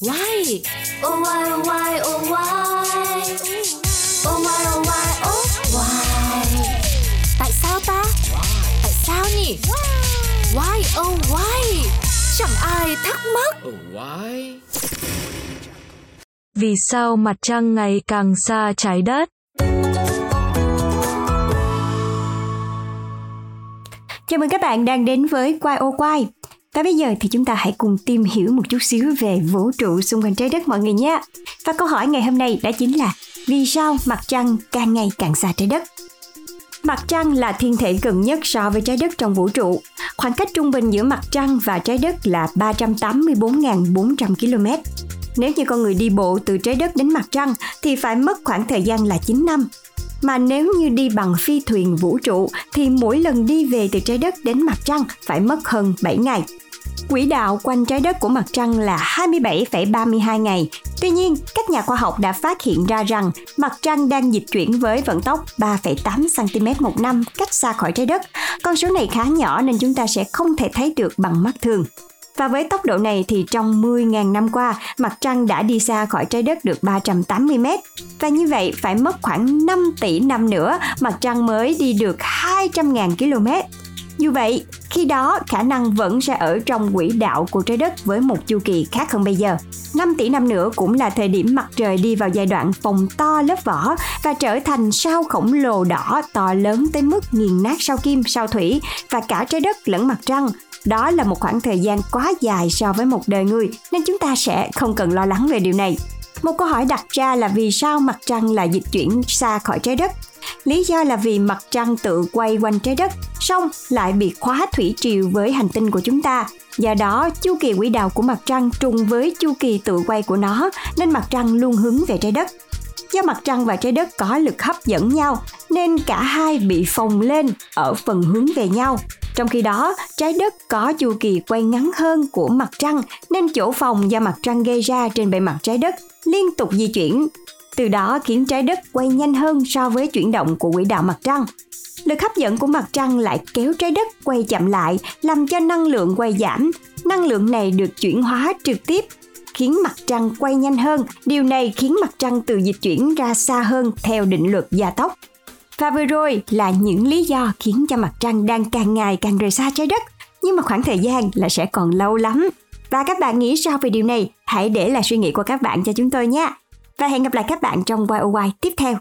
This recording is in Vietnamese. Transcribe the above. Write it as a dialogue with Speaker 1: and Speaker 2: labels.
Speaker 1: Why?
Speaker 2: Oh why oh why oh why Oh why oh why oh why
Speaker 1: Tại sao ta? Tại sao nhỉ? Why oh why? Chẳng ai thắc mắc.
Speaker 3: Oh, why?
Speaker 4: Vì sao mặt trăng ngày càng xa trái đất?
Speaker 5: Chào mừng các bạn đang đến với Quay ô Quay. Và bây giờ thì chúng ta hãy cùng tìm hiểu một chút xíu về vũ trụ xung quanh trái đất mọi người nhé. Và câu hỏi ngày hôm nay đó chính là vì sao mặt trăng càng ngày càng xa trái đất? Mặt trăng là thiên thể gần nhất so với trái đất trong vũ trụ. Khoảng cách trung bình giữa mặt trăng và trái đất là 384.400 km. Nếu như con người đi bộ từ trái đất đến mặt trăng thì phải mất khoảng thời gian là 9 năm. Mà nếu như đi bằng phi thuyền vũ trụ thì mỗi lần đi về từ trái đất đến mặt trăng phải mất hơn 7 ngày. Quỹ đạo quanh trái đất của mặt trăng là 27,32 ngày. Tuy nhiên, các nhà khoa học đã phát hiện ra rằng mặt trăng đang dịch chuyển với vận tốc 3,8 cm một năm cách xa khỏi trái đất. Con số này khá nhỏ nên chúng ta sẽ không thể thấy được bằng mắt thường. Và với tốc độ này thì trong 10.000 năm qua, mặt trăng đã đi xa khỏi trái đất được 380 mét. Và như vậy phải mất khoảng 5 tỷ năm nữa, mặt trăng mới đi được 200.000 km. Dù vậy, khi đó khả năng vẫn sẽ ở trong quỹ đạo của trái đất với một chu kỳ khác hơn bây giờ. 5 tỷ năm nữa cũng là thời điểm mặt trời đi vào giai đoạn phồng to lớp vỏ và trở thành sao khổng lồ đỏ to lớn tới mức nghiền nát sao kim, sao thủy và cả trái đất lẫn mặt trăng đó là một khoảng thời gian quá dài so với một đời người nên chúng ta sẽ không cần lo lắng về điều này. Một câu hỏi đặt ra là vì sao mặt trăng lại dịch chuyển xa khỏi trái đất? Lý do là vì mặt trăng tự quay quanh trái đất, song lại bị khóa thủy triều với hành tinh của chúng ta. Do đó, chu kỳ quỹ đạo của mặt trăng trùng với chu kỳ tự quay của nó, nên mặt trăng luôn hướng về trái đất. Do mặt trăng và trái đất có lực hấp dẫn nhau, nên cả hai bị phồng lên ở phần hướng về nhau. Trong khi đó, trái đất có chu kỳ quay ngắn hơn của mặt trăng nên chỗ phòng do mặt trăng gây ra trên bề mặt trái đất liên tục di chuyển. Từ đó khiến trái đất quay nhanh hơn so với chuyển động của quỹ đạo mặt trăng. Lực hấp dẫn của mặt trăng lại kéo trái đất quay chậm lại, làm cho năng lượng quay giảm. Năng lượng này được chuyển hóa trực tiếp khiến mặt trăng quay nhanh hơn. Điều này khiến mặt trăng từ dịch chuyển ra xa hơn theo định luật gia tốc. Và vừa rồi là những lý do khiến cho mặt trăng đang càng ngày càng rời xa trái đất. Nhưng mà khoảng thời gian là sẽ còn lâu lắm. Và các bạn nghĩ sao về điều này? Hãy để lại suy nghĩ của các bạn cho chúng tôi nhé và hẹn gặp lại các bạn trong YOY tiếp theo.